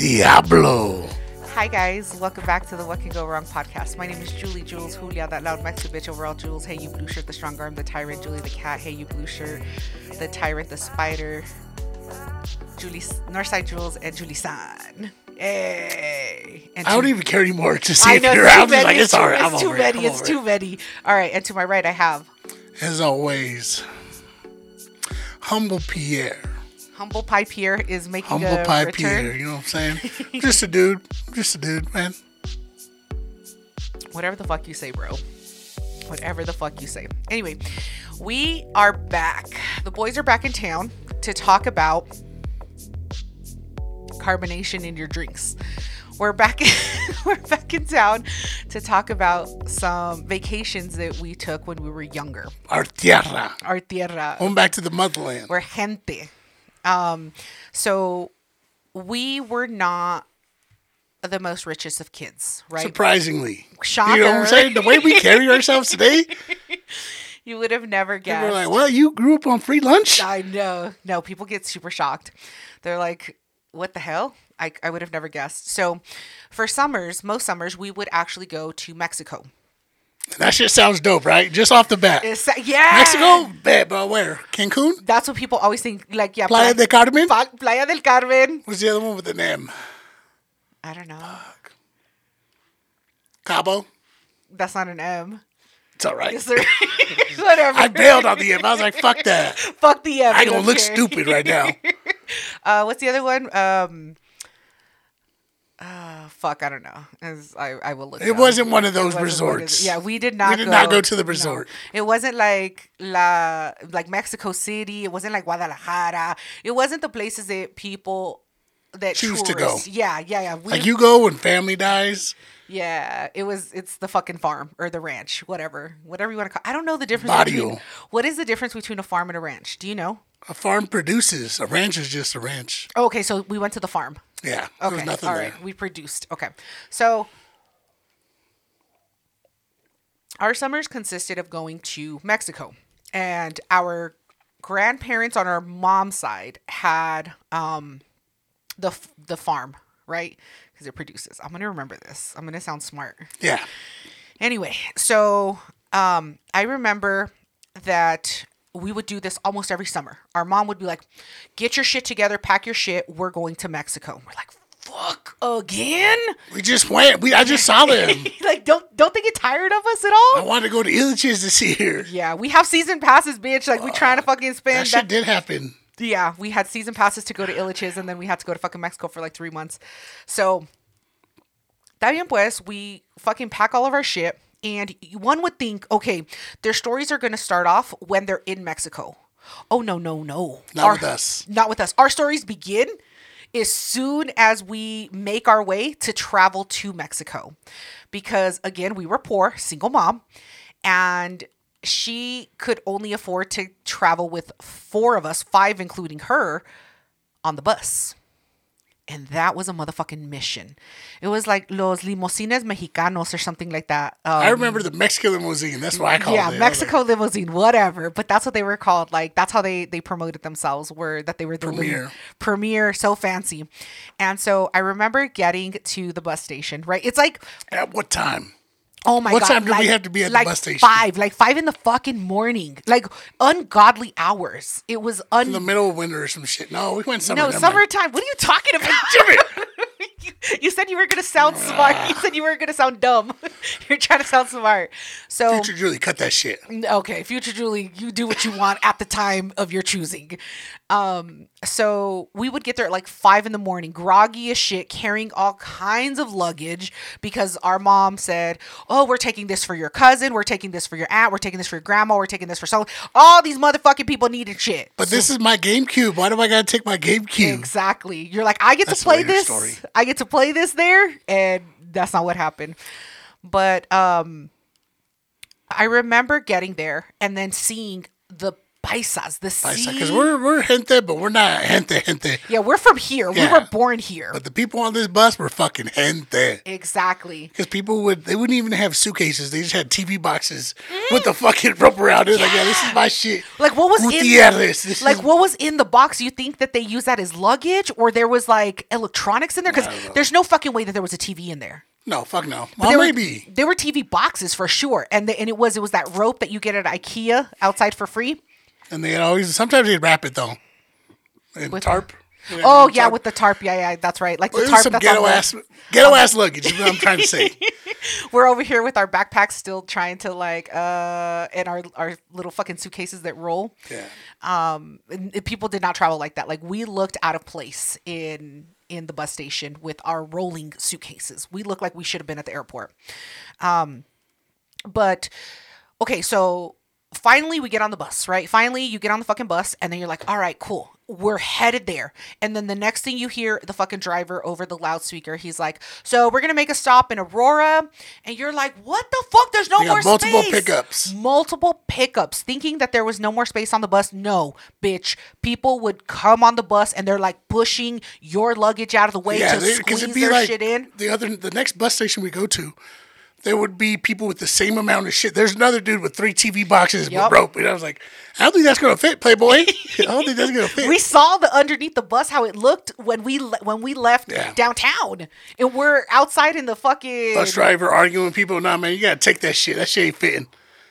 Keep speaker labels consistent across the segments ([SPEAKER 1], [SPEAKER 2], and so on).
[SPEAKER 1] Diablo.
[SPEAKER 2] Hi guys, welcome back to the What Can Go Wrong podcast. My name is Julie Jules, Julia, that loud Mexican bitch, overall Jules. Hey, you blue shirt, the strong arm, the tyrant, Julie the cat. Hey, you blue shirt, the tyrant, the spider, Julie Northside Jules, and Julie San. Hey, and
[SPEAKER 1] I don't
[SPEAKER 2] to-
[SPEAKER 1] even care anymore to see
[SPEAKER 2] I
[SPEAKER 1] if
[SPEAKER 2] know
[SPEAKER 1] you're
[SPEAKER 2] it's
[SPEAKER 1] out.
[SPEAKER 2] Many.
[SPEAKER 1] like it's
[SPEAKER 2] too,
[SPEAKER 1] all right. I'm
[SPEAKER 2] it's too
[SPEAKER 1] over it.
[SPEAKER 2] many.
[SPEAKER 1] I'm
[SPEAKER 2] It's too
[SPEAKER 1] it.
[SPEAKER 2] many. All right, and to my right I have
[SPEAKER 1] As always, humble Pierre.
[SPEAKER 2] Humble pie Pierre is making
[SPEAKER 1] Humble
[SPEAKER 2] a
[SPEAKER 1] pie
[SPEAKER 2] return.
[SPEAKER 1] Pierre. You know what I'm saying? just a dude. Just a dude, man.
[SPEAKER 2] whatever the fuck you say, bro. Whatever the fuck you say. Anyway, we are back. The boys are back in town to talk about carbonation in your drinks. We're back we're back in town to talk about some vacations that we took when we were younger.
[SPEAKER 1] Our tierra.
[SPEAKER 2] Our tierra.
[SPEAKER 1] Going back to the motherland.
[SPEAKER 2] We're gente. Um, so we were not the most richest of kids, right?
[SPEAKER 1] Surprisingly.
[SPEAKER 2] Shocker.
[SPEAKER 1] You know what I'm saying? The way we carry ourselves today,
[SPEAKER 2] You would have never guessed.
[SPEAKER 1] we're like, well, you grew up on free lunch?
[SPEAKER 2] I know. No, people get super shocked. They're like, what the hell? I, I would have never guessed. So, for summers, most summers, we would actually go to Mexico.
[SPEAKER 1] That shit sounds dope, right? Just off the bat.
[SPEAKER 2] It's, yeah.
[SPEAKER 1] Mexico? bad, but where? Cancun?
[SPEAKER 2] That's what people always think. Like, yeah,
[SPEAKER 1] Playa del Carmen?
[SPEAKER 2] Pla- Playa del Carmen.
[SPEAKER 1] What's the other one with the name?
[SPEAKER 2] I don't know.
[SPEAKER 1] Cabo?
[SPEAKER 2] That's not an M.
[SPEAKER 1] It's all right.
[SPEAKER 2] There- Whatever.
[SPEAKER 1] I bailed on the M. I was like, fuck that.
[SPEAKER 2] Fuck the M.
[SPEAKER 1] I gonna look
[SPEAKER 2] care.
[SPEAKER 1] stupid right now.
[SPEAKER 2] Uh, what's the other one? Um, uh, fuck, I don't know. As I, I will look.
[SPEAKER 1] It wasn't one of those
[SPEAKER 2] of
[SPEAKER 1] resorts.
[SPEAKER 2] the- yeah, we did not.
[SPEAKER 1] We did not go to the
[SPEAKER 2] no.
[SPEAKER 1] resort.
[SPEAKER 2] It wasn't like la like Mexico City. It wasn't like Guadalajara. It wasn't the places that people that
[SPEAKER 1] Choose to go.
[SPEAKER 2] Yeah, yeah, yeah. We,
[SPEAKER 1] Like you go when family dies.
[SPEAKER 2] yeah, it was. It's the fucking farm or the ranch, whatever, whatever you want to call. I don't know the difference.
[SPEAKER 1] Barrio.
[SPEAKER 2] Between, what is the difference between a farm and a ranch? Do you know?
[SPEAKER 1] A farm produces. A ranch is just a ranch.
[SPEAKER 2] Oh, okay, so we went to the farm.
[SPEAKER 1] Yeah. There
[SPEAKER 2] Okay,
[SPEAKER 1] was nothing
[SPEAKER 2] all
[SPEAKER 1] there.
[SPEAKER 2] right. We produced. Okay, so our summers consisted of going to Mexico, and our grandparents on our mom's side had um the the farm, right? Because it produces. I'm gonna remember this. I'm gonna sound smart.
[SPEAKER 1] Yeah.
[SPEAKER 2] Anyway, so um, I remember that we would do this almost every summer. Our mom would be like, "Get your shit together, pack your shit. We're going to Mexico." We're like, "Fuck again!"
[SPEAKER 1] We just went. We I just saw them.
[SPEAKER 2] like, don't don't they get tired of us at all?
[SPEAKER 1] I wanted to go to Elitch's this year.
[SPEAKER 2] Yeah, we have season passes, bitch. Like, we trying to uh, fucking
[SPEAKER 1] That
[SPEAKER 2] spend.
[SPEAKER 1] shit
[SPEAKER 2] That, shit
[SPEAKER 1] did happen.
[SPEAKER 2] yeah, we had season passes to go to Elitch's, and then we had to go to fucking Mexico for like three months. So, that bien pues, we fucking pack all of our shit. And one would think, okay, their stories are going to start off when they're in Mexico. Oh, no, no, no.
[SPEAKER 1] Not
[SPEAKER 2] Our-
[SPEAKER 1] with us.
[SPEAKER 2] Not with us. Our stories begin as soon as we make our way to travel to Mexico. Because again, we were poor, single mom, and she could only afford to travel with four of us, five including her, on the bus. And that was a motherfucking mission. It was like Los Limosines Mexicanos or something like that. Um,
[SPEAKER 1] I remember the Mexican limousine. That's why I called
[SPEAKER 2] yeah,
[SPEAKER 1] it. Yeah,
[SPEAKER 2] Mexico limousine, whatever. But that's what they were called. Like that's how they they promoted themselves. Were that they were the
[SPEAKER 1] Premier.
[SPEAKER 2] premier, so fancy. And so I remember getting to the bus station. Right, it's like
[SPEAKER 1] like, At what time?
[SPEAKER 2] Oh my
[SPEAKER 1] What
[SPEAKER 2] god, What
[SPEAKER 1] time did we have to be at the bus station?
[SPEAKER 2] Five, like five in the fucking morning, like ungodly hours. It was un.
[SPEAKER 1] In the middle of winter or some shit. No, we went summer.
[SPEAKER 2] no, summertime. What are you talking about? you, you said you were gonna sound ah. smart. You said you were gonna sound dumb. You're trying to sound smart. So
[SPEAKER 1] Future Julie, cut that shit.
[SPEAKER 2] Okay, future Julie, you do what you want at the time of your choosing. Um, so we would get there at like five in the morning, groggy as shit, carrying all kinds of luggage because our mom said, "Oh, we're taking this for your cousin, we're taking this for your aunt, we're taking this for your grandma, we're taking this for so all these motherfucking people needed shit."
[SPEAKER 1] But this is my GameCube. Why do I gotta take my GameCube?
[SPEAKER 2] Exactly. You're like, I get
[SPEAKER 1] That's
[SPEAKER 2] to play this.
[SPEAKER 1] story.
[SPEAKER 2] I get to play this there, and that's not what happened. But um, I remember getting there and then seeing the paisas, the sea.
[SPEAKER 1] Because we're we're gente, but we're not gente gente.
[SPEAKER 2] yeah, we're from here. We were born here.
[SPEAKER 1] But the people on this bus were fucking gente.
[SPEAKER 2] exactly.
[SPEAKER 1] Because people would they wouldn't even have suitcases. They just had TV boxes with the fucking rope around it. Like, yeah, this is my shit.
[SPEAKER 2] Like what was in
[SPEAKER 1] Gutierrez. This
[SPEAKER 2] like
[SPEAKER 1] is-
[SPEAKER 2] what was in the box? You think that they used that as luggage, or there was like electronics in there? Because there's no fucking way that there was a TV in there.
[SPEAKER 1] No, fuck no.
[SPEAKER 2] But
[SPEAKER 1] Well,
[SPEAKER 2] there
[SPEAKER 1] maybe.
[SPEAKER 2] were there were TV boxes for sure, and the, and it was it was that rope that you get at IKEA outside for free.
[SPEAKER 1] And they always sometimes they'd wrap it though. And
[SPEAKER 2] With-
[SPEAKER 1] tarp.
[SPEAKER 2] Oh yeah,
[SPEAKER 1] tarp.
[SPEAKER 2] with the tarp. Yeah, yeah, that's right. Like the tarp.
[SPEAKER 1] some
[SPEAKER 2] That's
[SPEAKER 1] ghetto
[SPEAKER 2] the-
[SPEAKER 1] ass ghetto ass luggage. Is what I'm trying to say.
[SPEAKER 2] We're over here with our backpacks, still trying to like uh, and our our little fucking suitcases that roll.
[SPEAKER 1] Yeah.
[SPEAKER 2] um people did not travel like that like we looked out of place in in the bus station with our rolling suitcases we looked like we should have been at the airport um but okay so finally we get on the bus right? Finally you get on the fucking bus and then you're like all right cool. We're headed there. And then the next thing you hear the fucking driver over the loudspeaker he's like so we're gonna make a stop in aurora and you're like what the fuck? There's no more
[SPEAKER 1] multiple
[SPEAKER 2] space.
[SPEAKER 1] pickups.
[SPEAKER 2] multiple pickups. Thinking that there was no more space on the bus? No bitch. People would come on the bus and they're like pushing your luggage out of the way
[SPEAKER 1] Yeah,
[SPEAKER 2] to squeeze their
[SPEAKER 1] like
[SPEAKER 2] shit in.
[SPEAKER 1] the other the next bus station we go to. There would be people with the same amount of shit. There's another dude with three TV boxes
[SPEAKER 2] Yup.
[SPEAKER 1] with rope, and I was like, I don't think that's gonna fit, Playboy. I don't think that's gonna fit.
[SPEAKER 2] we saw the underneath the bus how it looked when we le- when we left
[SPEAKER 1] Yeah.
[SPEAKER 2] downtown and we're outside in the fucking
[SPEAKER 1] bus driver arguing with people. Nah, man, you gotta take that shit. That shit ain't fitting.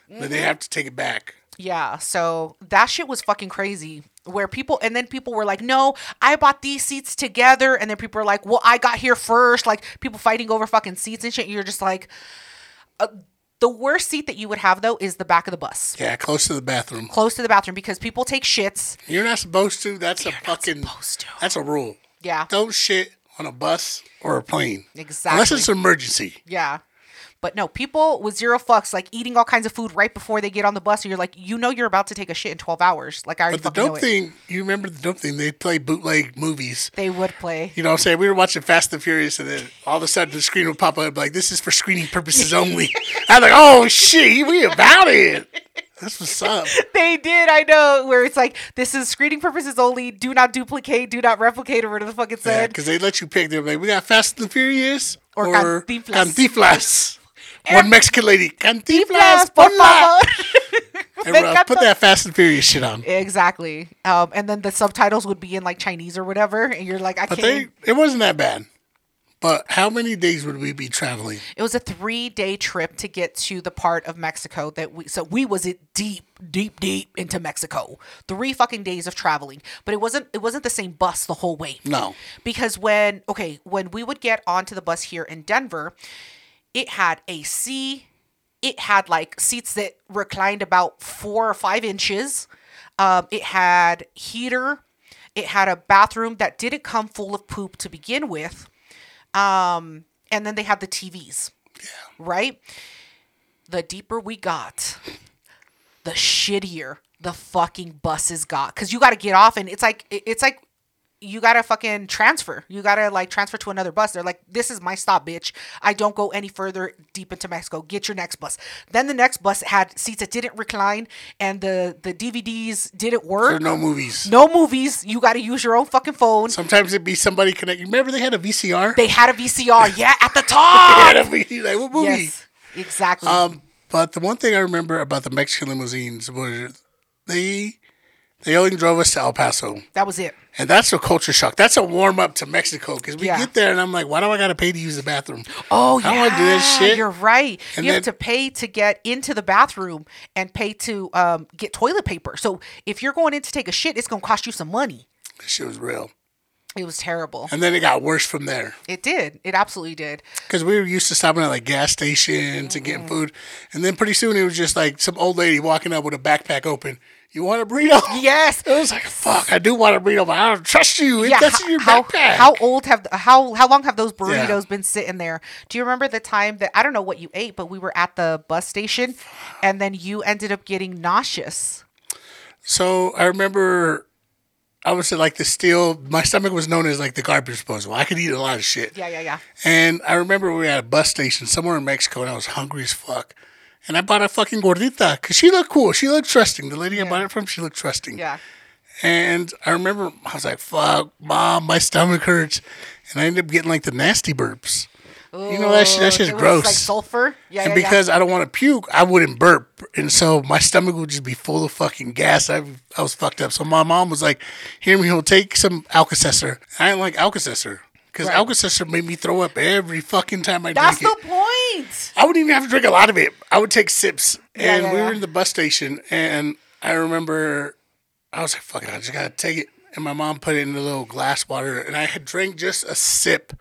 [SPEAKER 1] But
[SPEAKER 2] Mm-hmm.
[SPEAKER 1] they have to take it back.
[SPEAKER 2] Yeah, so that shit was fucking crazy. Where people and then people were like, "No, I bought these seats together," and then people were like, "Well, I got here first. Like people fighting over fucking seats and shit. You're just like, uh, the worst seat that you would have though is the back of the bus,
[SPEAKER 1] Yeah, close to the bathroom.
[SPEAKER 2] close to the bathroom, because people take shits.
[SPEAKER 1] You're not supposed to. That's a fucking. That's a rule.
[SPEAKER 2] Yeah,
[SPEAKER 1] Don't shit on a bus or a plane.
[SPEAKER 2] Exactly.
[SPEAKER 1] Unless it's an emergency.
[SPEAKER 2] yeah. But no, people with zero fucks, like eating all kinds of food right before they get on the bus, and you're like, you know, you're about to take a shit in 12 hours. Like I already
[SPEAKER 1] But the dope thing, you remember the dope thing? They play bootleg movies.
[SPEAKER 2] They would play.
[SPEAKER 1] You know what I'm saying? We were watching Fast and Furious, and then all of a sudden the screen would pop up like, "This is for screening purposes only." I'm like, "Oh shit, we about it." That's what's up.
[SPEAKER 2] They did, I know, where it's like, this is screening purposes only. Do not duplicate, do not replicate, or whatever the fuck it
[SPEAKER 1] Yeah,
[SPEAKER 2] said.
[SPEAKER 1] because they let you pick. They're like, "We got Fast and Furious
[SPEAKER 2] Or
[SPEAKER 1] or,
[SPEAKER 2] Cantinflas."
[SPEAKER 1] Cantinflas." One Mexican lady, Cantinflas, por favor.
[SPEAKER 2] favor.
[SPEAKER 1] And,
[SPEAKER 2] Me
[SPEAKER 1] put that Fast and Furious shit on.
[SPEAKER 2] Exactly. Um, and then the subtitles would be in like Chinese or whatever, and you're like, I
[SPEAKER 1] But
[SPEAKER 2] can't.
[SPEAKER 1] they, it wasn't that bad. But how many days would we be traveling?
[SPEAKER 2] It was a three day trip to get to the part of Mexico that we so we was it deep, deep, deep into Mexico. Three fucking days of traveling. But it wasn't it wasn't the same bus the whole way.
[SPEAKER 1] No.
[SPEAKER 2] Because when okay, when we would get onto the bus here in Denver, it had AC, it had like seats that reclined about four or five inches. Um, it had heater. It had a bathroom that didn't come full of poop to begin with. Um, and then they had the TVs. Right? The deeper we got, the shittier the fucking buses got. Cause you gotta get off and it's like it's like you gotta fucking transfer. You gotta like transfer to another bus. They're like, this is my stop, bitch. I don't go any further deep into Mexico. Get your next bus. Then the next bus had seats that didn't recline and the the DVDs didn't
[SPEAKER 1] There
[SPEAKER 2] work.
[SPEAKER 1] are no movies.
[SPEAKER 2] No movies. You gotta use your own fucking phone.
[SPEAKER 1] Sometimes it'd be somebody connect. Remember they had a VCR?
[SPEAKER 2] They had a VCR, yeah, at the
[SPEAKER 1] They
[SPEAKER 2] top.
[SPEAKER 1] had a V- like, what movie?
[SPEAKER 2] yes, exactly.
[SPEAKER 1] Um, but the one thing I remember about the Mexican limousines was they they only drove us to El Paso,
[SPEAKER 2] that was it.
[SPEAKER 1] and that's a culture shock. That's a warm up to Mexico because we
[SPEAKER 2] Yeah.
[SPEAKER 1] get there and I'm like, why do I got to pay to use the bathroom?
[SPEAKER 2] Oh
[SPEAKER 1] I
[SPEAKER 2] yeah,
[SPEAKER 1] don't wanna do that shit.
[SPEAKER 2] You're right.
[SPEAKER 1] And
[SPEAKER 2] you have
[SPEAKER 1] then-
[SPEAKER 2] to pay to get into the bathroom and pay to um, get toilet paper. So if you're going in to take a shit, it's gonna cost you some money.
[SPEAKER 1] That shit was real.
[SPEAKER 2] It was terrible.
[SPEAKER 1] And then it got worse from there
[SPEAKER 2] It did. It absolutely did.
[SPEAKER 1] because we were used to stopping at like gas stations and getting mm-hmm. food, and then pretty soon it was just like some old lady walking up with a backpack open. You want a burrito?
[SPEAKER 2] Yes.
[SPEAKER 1] It was like, fuck, I do want a burrito, but I don't trust you.
[SPEAKER 2] Yeah.
[SPEAKER 1] That's
[SPEAKER 2] how,
[SPEAKER 1] in your
[SPEAKER 2] how,
[SPEAKER 1] backpack.
[SPEAKER 2] how old have how how long have those burritos
[SPEAKER 1] Yeah.
[SPEAKER 2] been sitting there? Do you remember the time that I don't know what you ate, but we were at the bus station, and then you ended up getting nauseous.
[SPEAKER 1] So I remember I would say like the steel. My stomach was known as like the garbage disposal. I could eat a lot of shit.
[SPEAKER 2] Yeah, yeah, yeah.
[SPEAKER 1] And I remember we were at a bus station somewhere in Mexico, and I was hungry as fuck. and I bought a fucking gordita because she looked cool. She looked trusting. The lady I bought it from, she looked trusting.
[SPEAKER 2] Yeah.
[SPEAKER 1] And I remember I was like, "Fuck, mom, my stomach hurts," and I ended up getting like the nasty burps. You know that shit, that shit's
[SPEAKER 2] It
[SPEAKER 1] gross.
[SPEAKER 2] Like sulfur. Yeah.
[SPEAKER 1] and
[SPEAKER 2] yeah, yeah.
[SPEAKER 1] because I don't want to puke, I wouldn't burp, and so my stomach would just be full of fucking gas. I, I was fucked up. So my mom was like, "Hear me, he'll take some Alka-Seltzer." I didn't like Alka-Seltzer because
[SPEAKER 2] Right.
[SPEAKER 1] Alka-Seltzer made me throw up every fucking time I drank.
[SPEAKER 2] That's
[SPEAKER 1] drink
[SPEAKER 2] the
[SPEAKER 1] it.
[SPEAKER 2] point.
[SPEAKER 1] I wouldn't even have to drink a lot of it. I would take sips.
[SPEAKER 2] Yeah,
[SPEAKER 1] and
[SPEAKER 2] yeah,
[SPEAKER 1] we
[SPEAKER 2] yeah.
[SPEAKER 1] were in the bus station, and I remember I was like, fuck it, I just gotta take it. And my mom put it in a little glass water, and I had drank just a sip.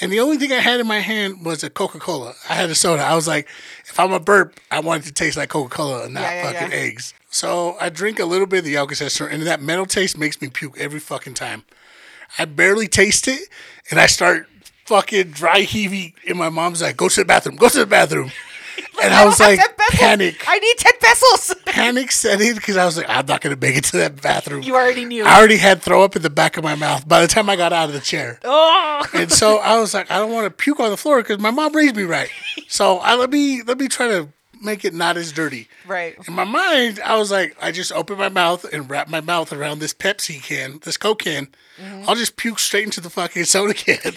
[SPEAKER 1] And the only thing I had in my hand was a Coca Cola. I had a soda. I was like, if I'm a burp, I want it to taste like Coca Cola and not
[SPEAKER 2] Yeah, yeah,
[SPEAKER 1] fucking
[SPEAKER 2] yeah.
[SPEAKER 1] eggs. So I drink a little bit of the Alka-Seltzer, and that metal taste makes me puke every fucking time. I barely taste it, and I start fucking dry heaving. And my mom's like, "Go to the bathroom. Go to the bathroom." And I,
[SPEAKER 2] don't
[SPEAKER 1] was like, panic,
[SPEAKER 2] I need 10 pesos.
[SPEAKER 1] panic set in because I was like, "I'm not gonna make it to that bathroom."
[SPEAKER 2] You already knew.
[SPEAKER 1] I already had throw up in the back of my mouth by the time I got out of the chair.
[SPEAKER 2] oh.
[SPEAKER 1] And so I was like, I don't want to puke on the floor because my mom raised me right. So I let me let me try to make it not as dirty.
[SPEAKER 2] Right.
[SPEAKER 1] In my mind, I was like, I just open my mouth and wrap my mouth around this Pepsi can, this Coke can.
[SPEAKER 2] Mm-hmm.
[SPEAKER 1] I'll just puke straight into the fucking soda can.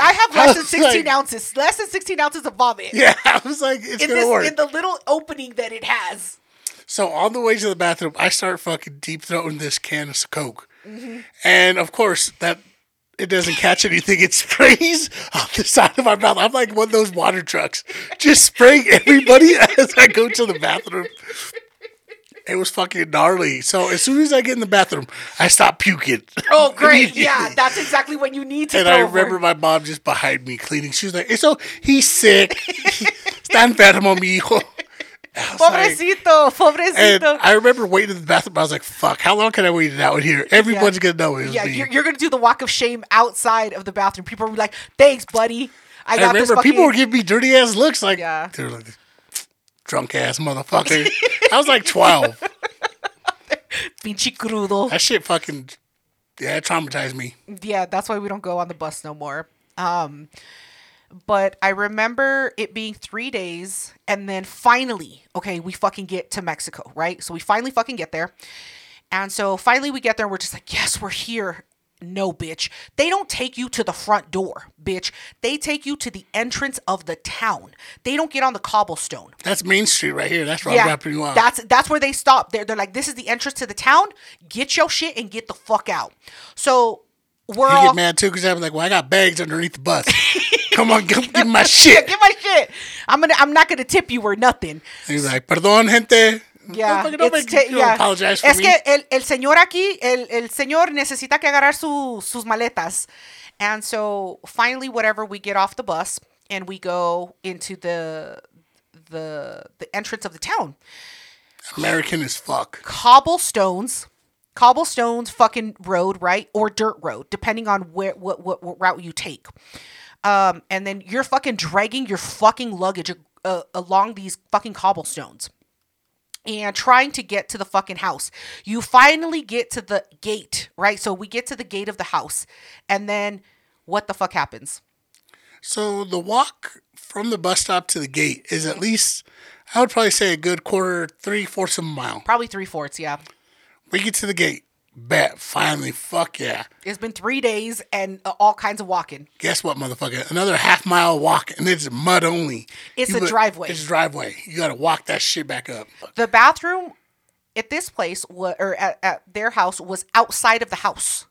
[SPEAKER 2] I have less than 16
[SPEAKER 1] like-
[SPEAKER 2] ounces. Less than 16 ounces of vomit.
[SPEAKER 1] yeah, I was like, it's
[SPEAKER 2] In
[SPEAKER 1] gonna
[SPEAKER 2] this
[SPEAKER 1] work.
[SPEAKER 2] in the little opening that it has.
[SPEAKER 1] So on the way to the bathroom, I start fucking deep throating this can of Coke,
[SPEAKER 2] Mm-hmm.
[SPEAKER 1] and of course that it doesn't catch anything. It sprays off the side of my mouth. I'm like one of those water trucks, just spraying everybody as I go to the bathroom. It was fucking gnarly. So as soon as I get in the bathroom, I stop puking.
[SPEAKER 2] Oh, great. Yeah, that's exactly what you need to
[SPEAKER 1] And I
[SPEAKER 2] over.
[SPEAKER 1] remember my mom just behind me cleaning. She was like, "So he's sick. Está enfermo, mi hijo." I like-
[SPEAKER 2] Pobrecito.
[SPEAKER 1] I remember waiting in the bathroom. I was like, "Fuck! How long can I wait it out here? Everyone's gonna know it was
[SPEAKER 2] yeah,
[SPEAKER 1] me."
[SPEAKER 2] you're, you're going to do the walk of shame outside of the bathroom. People are like, thanks, buddy. I
[SPEAKER 1] I
[SPEAKER 2] got this
[SPEAKER 1] remember
[SPEAKER 2] fucking...
[SPEAKER 1] people were giving me dirty ass looks, like
[SPEAKER 2] Yeah.
[SPEAKER 1] they're like, "Drunk ass motherfucker." I was like twelve.
[SPEAKER 2] Pinche crudo.
[SPEAKER 1] That shit fucking yeah, it traumatized me.
[SPEAKER 2] yeah, that's why we don't go on the bus no more. Um, but I remember it being three days, and then finally, okay, we fucking get to Mexico, right? So we finally fucking get there, and so finally we get there, and we're just like, yes, we're here. No, bitch. They don't take you to the front door, bitch. They take you to the entrance of the town. They don't get on the cobblestone.
[SPEAKER 1] That's Main Street right here. That's where I'm
[SPEAKER 2] Yeah,
[SPEAKER 1] dropping you off.
[SPEAKER 2] that's that's where they stop. They're they're like, this is the entrance to the town. Get your shit and get the fuck out. So we're
[SPEAKER 1] you
[SPEAKER 2] all
[SPEAKER 1] get mad too because I'm like, "Well, I got bags underneath the bus. Come on, give, give my shit."
[SPEAKER 2] give my shit. I'm gonna I'm not gonna tip you or nothing.
[SPEAKER 1] And he's like, "Perdón, gente."
[SPEAKER 2] Yeah,
[SPEAKER 1] Motherfucker, don't make-
[SPEAKER 2] ta-
[SPEAKER 1] don't
[SPEAKER 2] yeah.
[SPEAKER 1] apologize for
[SPEAKER 2] es
[SPEAKER 1] me.
[SPEAKER 2] que el, el señor aquí, el, el señor necesita que agarrar su, sus maletas. And so finally, whatever, we get off the bus and we go into the the the entrance of the town.
[SPEAKER 1] American as fuck.
[SPEAKER 2] Cobblestones, cobblestones, fucking road, right, or dirt road, depending on where what what, what route you take. Um, and then you're fucking dragging your fucking luggage uh, along these fucking cobblestones and trying to get to the fucking house. You finally get to the gate, right? So we get to the gate of the house, and then what the fuck happens?
[SPEAKER 1] So the walk from the bus stop to the gate is at least, I would probably say, a good quarter, three fourths of a mile.
[SPEAKER 2] Probably three fourths, yeah.
[SPEAKER 1] We get to the gate. Bet, finally, fuck yeah.
[SPEAKER 2] It's been three days and uh, all kinds of walking.
[SPEAKER 1] Guess what, motherfucker? Another half mile walk, and it's mud only.
[SPEAKER 2] It's
[SPEAKER 1] You
[SPEAKER 2] a driveway.
[SPEAKER 1] It's a driveway. You gotta walk that shit back up.
[SPEAKER 2] The bathroom at this place, wa- or at, at their house, was outside of the house.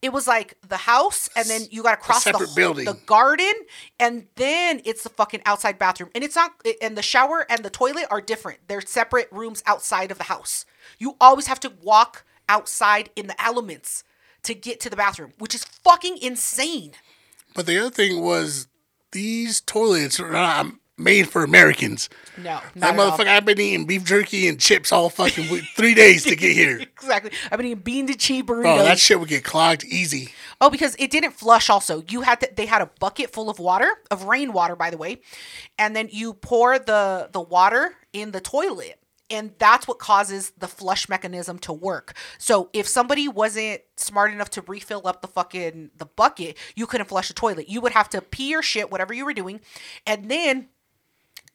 [SPEAKER 2] It was like the house, and then you got to cross the, whole-
[SPEAKER 1] building.
[SPEAKER 2] the garden, and then it's the fucking outside bathroom. And it's not, and the shower and the toilet are different. They're separate rooms outside of the house. You always have to walk outside in the elements to get to the bathroom, which is fucking insane.
[SPEAKER 1] But the other thing was, these toilets are not made for Americans.
[SPEAKER 2] No,
[SPEAKER 1] That
[SPEAKER 2] not at all.
[SPEAKER 1] motherfucker, I've been eating beef jerky and chips all fucking week, three days to get here.
[SPEAKER 2] Exactly. I've been eating bean to cheese burritos.
[SPEAKER 1] Bro, that shit would get clogged easy.
[SPEAKER 2] Oh, because it didn't flush. Also, you had to, they had a bucket full of water, of rainwater, by the way, and then you pour the the water in the toilet, and that's what causes the flush mechanism to work. So if somebody wasn't smart enough to refill up the fucking the bucket, you couldn't flush the toilet. You would have to pee your shit, whatever you were doing, and then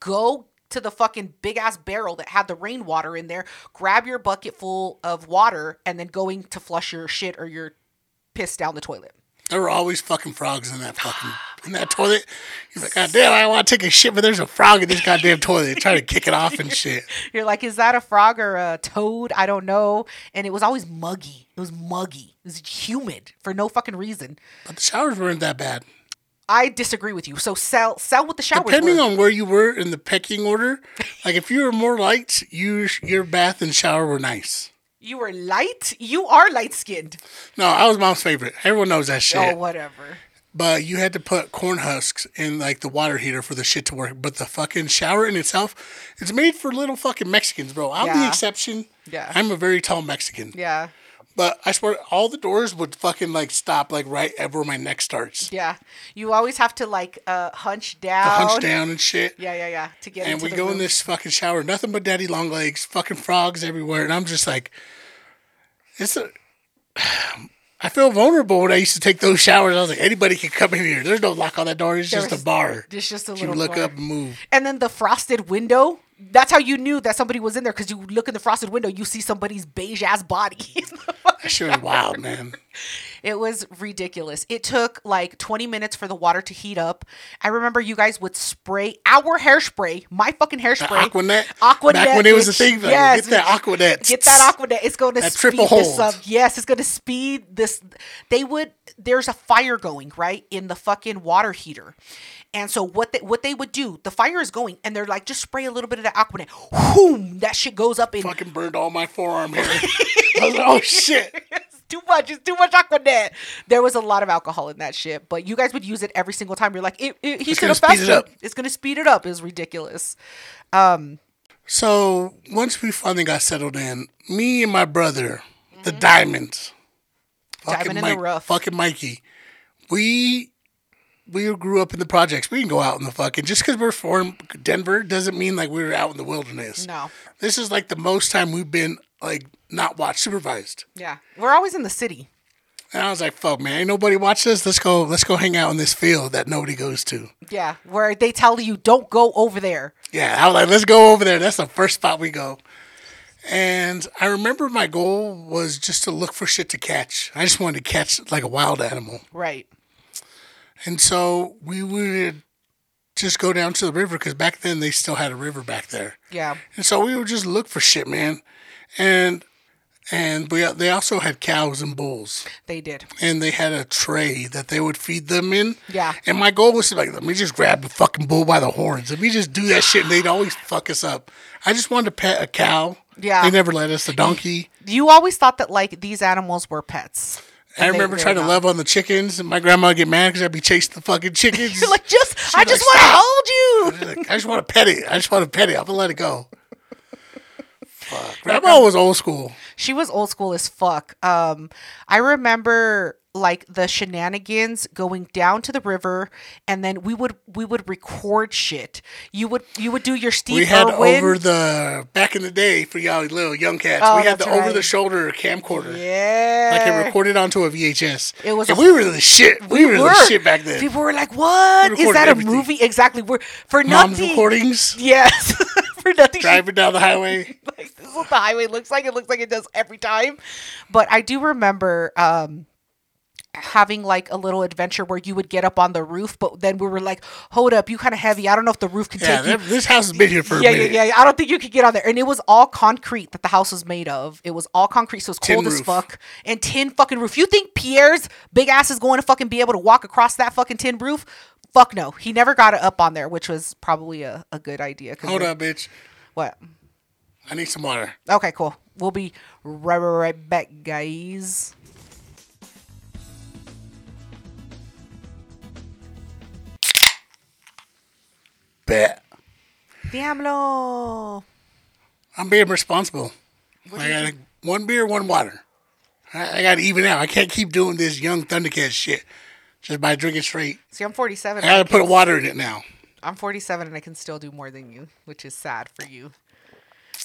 [SPEAKER 2] go to the fucking big ass barrel that had the rainwater in there, grab your bucket full of water, and then going to flush your shit or your piss down the toilet.
[SPEAKER 1] There were always fucking frogs in that fucking in that toilet. He's like, God damn, I want to take a shit, but there's a frog in this goddamn toilet. Trying to kick it off and shit.
[SPEAKER 2] You're like, is that a frog or a toad? I don't know. And it was always muggy. It was muggy. It was humid for no fucking reason.
[SPEAKER 1] But the showers weren't that bad.
[SPEAKER 2] I disagree with you. So sell sell what the showers
[SPEAKER 1] Depending
[SPEAKER 2] were.
[SPEAKER 1] on where you were in the pecking order, like if you were more light, you your bath and shower were nice.
[SPEAKER 2] you were light. You are light skinned.
[SPEAKER 1] No, I was mom's favorite. Everyone knows that oh, shit.
[SPEAKER 2] Oh, whatever.
[SPEAKER 1] But you had to put corn husks in like the water heater for the shit to work. But the fucking shower in itself, it's made for little fucking Mexicans, bro. I'm the exception.
[SPEAKER 2] Yeah.
[SPEAKER 1] I'm a very tall Mexican.
[SPEAKER 2] Yeah.
[SPEAKER 1] But I swear, all the doors would fucking like stop like right where my neck starts.
[SPEAKER 2] Yeah. You always have to like uh hunch down.
[SPEAKER 1] Hunch down and shit.
[SPEAKER 2] Yeah, yeah, yeah. To get
[SPEAKER 1] And we go in this fucking shower, nothing but daddy long legs, fucking frogs everywhere, and I'm just like, it's a. I feel vulnerable when I used to take those showers. I was like, anybody can come in here. There's no lock on that door. It's just
[SPEAKER 2] There's-
[SPEAKER 1] a bar.
[SPEAKER 2] It's just a little.
[SPEAKER 1] You look
[SPEAKER 2] bar.
[SPEAKER 1] up and move.
[SPEAKER 2] And then the frosted window. That's how you knew that somebody was in there because you look in the frosted window, you see somebody's beige ass body.
[SPEAKER 1] That shit was wild, man.
[SPEAKER 2] it was ridiculous. It took like 20 minutes for the water to heat up. I remember you guys would spray our hairspray, my fucking hairspray.
[SPEAKER 1] Aquanet.
[SPEAKER 2] Aquanet.
[SPEAKER 1] Back when it was a thing, like,
[SPEAKER 2] yes,
[SPEAKER 1] get that. Aquanet.
[SPEAKER 2] Get that Aquanet. It's going to
[SPEAKER 1] That
[SPEAKER 2] speed
[SPEAKER 1] triple
[SPEAKER 2] this
[SPEAKER 1] hold.
[SPEAKER 2] up. Yes, it's going to speed this. They would. There's a fire going right in the fucking water heater, and so what they what they would do, the fire is going, and they're like, just spray a little bit of the Aquanet. Whoom! That shit goes up in.
[SPEAKER 1] Fucking burned all my forearm hair. Was like, oh shit.
[SPEAKER 2] it's too much. It's too much Aquanet. There was a lot of alcohol in that shit, but you guys would use it every single time. You're like, it, it, gonna,
[SPEAKER 1] gonna speed it up.
[SPEAKER 2] It's gonna speed it up. It's ridiculous.
[SPEAKER 1] Um, so once we finally got settled in, me and my brother, the mm-hmm. Diamonds,
[SPEAKER 2] Diamond in the rough.
[SPEAKER 1] fucking Mikey, we we grew up in the projects. We can go out in the fucking just because we're from Denver doesn't mean like we were out in the wilderness.
[SPEAKER 2] No.
[SPEAKER 1] this is like the most time we've been like not watched supervised.
[SPEAKER 2] Yeah, we're always in the city.
[SPEAKER 1] And I was like, "Fuck, man, ain't nobody watch this. Let's go. Let's go hang out in this field that nobody goes to."
[SPEAKER 2] Yeah, where they tell you don't go over there.
[SPEAKER 1] Yeah, I was like, let's go over there. That's the first spot we go. And I remember my goal was just to look for shit to catch. I just wanted to catch like a wild animal.
[SPEAKER 2] Right.
[SPEAKER 1] And so we would just go down to the river because back then they still had a river back there.
[SPEAKER 2] Yeah.
[SPEAKER 1] And so we would just look for shit, man. And and we they also had cows and bulls,
[SPEAKER 2] They did.
[SPEAKER 1] and they had a tray that they would feed them in.
[SPEAKER 2] Yeah.
[SPEAKER 1] And my goal was to like, let me just grab the fucking bull by the horns. Let me just do that shit, and they'd always fuck us up. I just wanted to pet a cow.
[SPEAKER 2] Yeah.
[SPEAKER 1] They never let us. The donkey.
[SPEAKER 2] You always thought that like these animals were pets.
[SPEAKER 1] I remember trying to
[SPEAKER 2] not.
[SPEAKER 1] love on the chickens, and my grandma would get mad because I'd be chasing the fucking chickens.
[SPEAKER 2] You're like, just I
[SPEAKER 1] like,
[SPEAKER 2] just want to hold you.
[SPEAKER 1] Like, I just want to pet it. I just want to pet it. I'm gonna let it go. Fuck. Grandma was old school.
[SPEAKER 2] She was old school as fuck. Um, I remember like the shenanigans going down to the river, and then we would we would record shit. You would you would do your Steve
[SPEAKER 1] We had
[SPEAKER 2] Irwin.
[SPEAKER 1] over the back in the day for y'all little young cats.
[SPEAKER 2] Oh,
[SPEAKER 1] we had the
[SPEAKER 2] right.
[SPEAKER 1] over the shoulder camcorder.
[SPEAKER 2] yeah,
[SPEAKER 1] Like it recorded onto a VHS.
[SPEAKER 2] It was
[SPEAKER 1] And
[SPEAKER 2] a-
[SPEAKER 1] we were the shit. We, were, the shit back then.
[SPEAKER 2] People were like, "What
[SPEAKER 1] We
[SPEAKER 2] is that? A movie?" Exactly. We're for
[SPEAKER 1] Mom's
[SPEAKER 2] nothing.
[SPEAKER 1] recordings,
[SPEAKER 2] Yes, for nothing.
[SPEAKER 1] driving down the highway.
[SPEAKER 2] like this is what the highway looks like. It looks like it does every time. But I do remember um having like a little adventure where you would get up on the roof, but then we were like, hold up, you kind of heavy. I don't know if the roof can
[SPEAKER 1] Yeah,
[SPEAKER 2] take you.
[SPEAKER 1] this house has been here for
[SPEAKER 2] Yeah, yeah, yeah, yeah. I don't think you could get on there. And it was all concrete that the house was made of. It was all concrete, so it's cold as fuck. And tin fucking roof. You think Pierre's big ass is going to fucking be able to walk across that fucking tin roof? Fuck no. He never got it up on there, which was probably a, a good idea.
[SPEAKER 1] Hold up, bitch.
[SPEAKER 2] What?
[SPEAKER 1] I need some water.
[SPEAKER 2] Okay, cool. We'll be right, right back, guys.
[SPEAKER 1] Bet.
[SPEAKER 2] Diablo.
[SPEAKER 1] I'm being responsible. I got one beer, one water. I, I got to even out. I can't keep doing this young Thundercat shit just by drinking straight.
[SPEAKER 2] See, I'm 47.
[SPEAKER 1] I got to put water in it now.
[SPEAKER 2] I'm 47 and I can still do more than you, which is sad for you.